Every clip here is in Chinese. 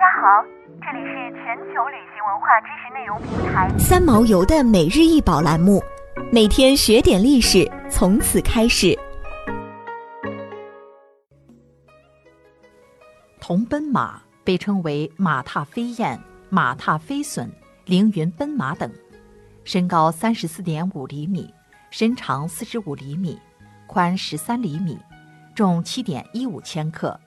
家好，这里是全球旅行文化知识内容平台三毛游的每日一宝栏目，每天学点历史，从此开始。铜奔马被称为马踏飞燕、马踏飞隼、凌云奔马等，身高三十四点五厘米，身长四十五厘米，宽十三厘米，重七点一五千克。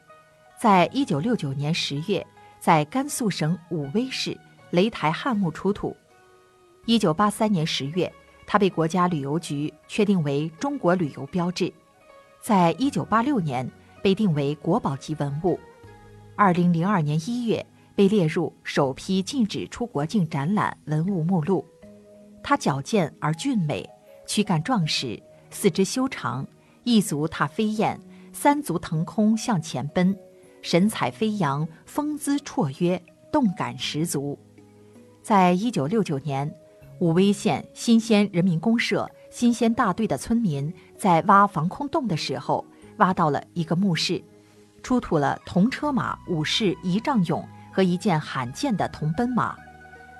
在一九六九年十月，在甘肃省武威市雷台汉墓出土。一九八三年十月，它被国家旅游局确定为中国旅游标志。在一九八六年，被定为国宝级文物。二零零二年一月，被列入首批禁止出国境展览文物目录。它矫健而俊美，躯干壮实，四肢修长，一足踏飞燕，三足腾空向前奔。神采飞扬，风姿绰约，动感十足。在一九六九年，武威县新鲜人民公社新鲜大队的村民在挖防空洞的时候，挖到了一个墓室，出土了铜车马武士仪仗俑和一件罕见的铜奔马，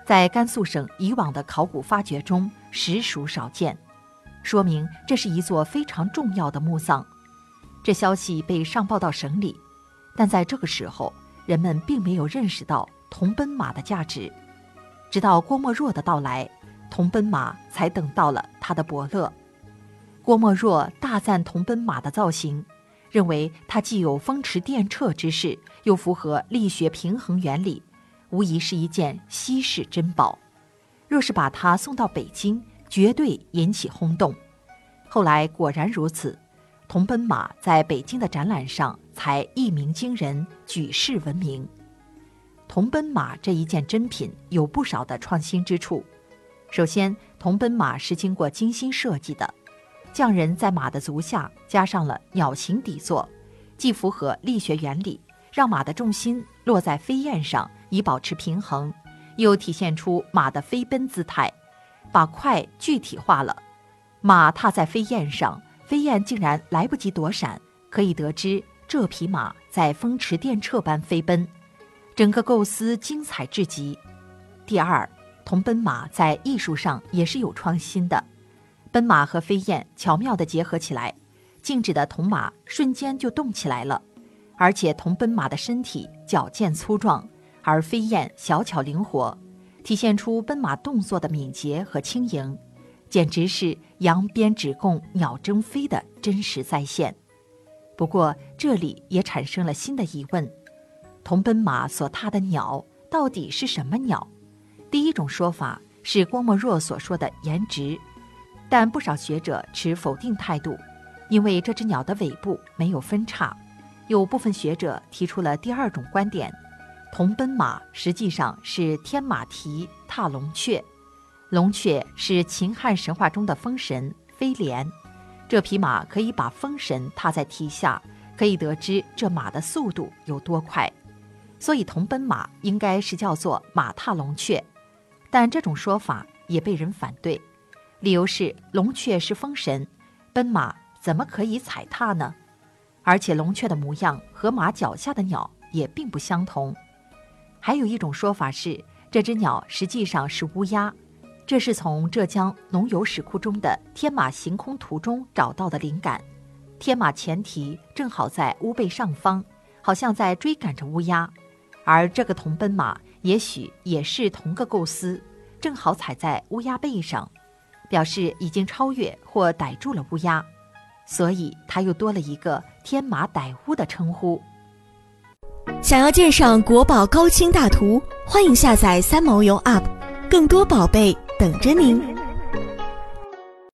在甘肃省以往的考古发掘中实属少见，说明这是一座非常重要的墓葬。这消息被上报到省里。但在这个时候，人们并没有认识到铜奔马的价值，直到郭沫若的到来，铜奔马才等到了他的伯乐。郭沫若大赞铜奔马的造型，认为它既有风驰电掣之势，又符合力学平衡原理，无疑是一件稀世珍宝。若是把它送到北京，绝对引起轰动。后来果然如此。铜奔马在北京的展览上才一鸣惊人，举世闻名。铜奔马这一件珍品有不少的创新之处。首先，铜奔马是经过精心设计的，匠人在马的足下加上了鸟形底座，既符合力学原理，让马的重心落在飞燕上以保持平衡，又体现出马的飞奔姿态，把快具体化了。马踏在飞燕上。飞燕竟然来不及躲闪，可以得知这匹马在风驰电掣般飞奔，整个构思精彩至极。第二，铜奔马在艺术上也是有创新的，奔马和飞燕巧妙地结合起来，静止的铜马瞬间就动起来了，而且铜奔马的身体矫健粗壮，而飞燕小巧灵活，体现出奔马动作的敏捷和轻盈。简直是扬鞭指供鸟争飞的真实再现。不过这里也产生了新的疑问：铜奔马所踏的鸟到底是什么鸟？第一种说法是郭沫若所说的颜值，但不少学者持否定态度，因为这只鸟的尾部没有分叉。有部分学者提出了第二种观点：铜奔马实际上是天马蹄踏龙雀。龙雀是秦汉神话中的风神飞廉，这匹马可以把风神踏在蹄下，可以得知这马的速度有多快，所以铜奔马应该是叫做马踏龙雀，但这种说法也被人反对，理由是龙雀是风神，奔马怎么可以踩踏呢？而且龙雀的模样和马脚下的鸟也并不相同。还有一种说法是，这只鸟实际上是乌鸦。这是从浙江农游史库中的天马行空图中找到的灵感。天马前蹄正好在乌背上方，好像在追赶着乌鸦，而这个铜奔马也许也是同个构思，正好踩在乌鸦背上，表示已经超越或逮住了乌鸦，所以它又多了一个天马逮乌的称呼。想要鉴赏国宝高清大图，欢迎下载三毛游 App，更多宝贝。等着您。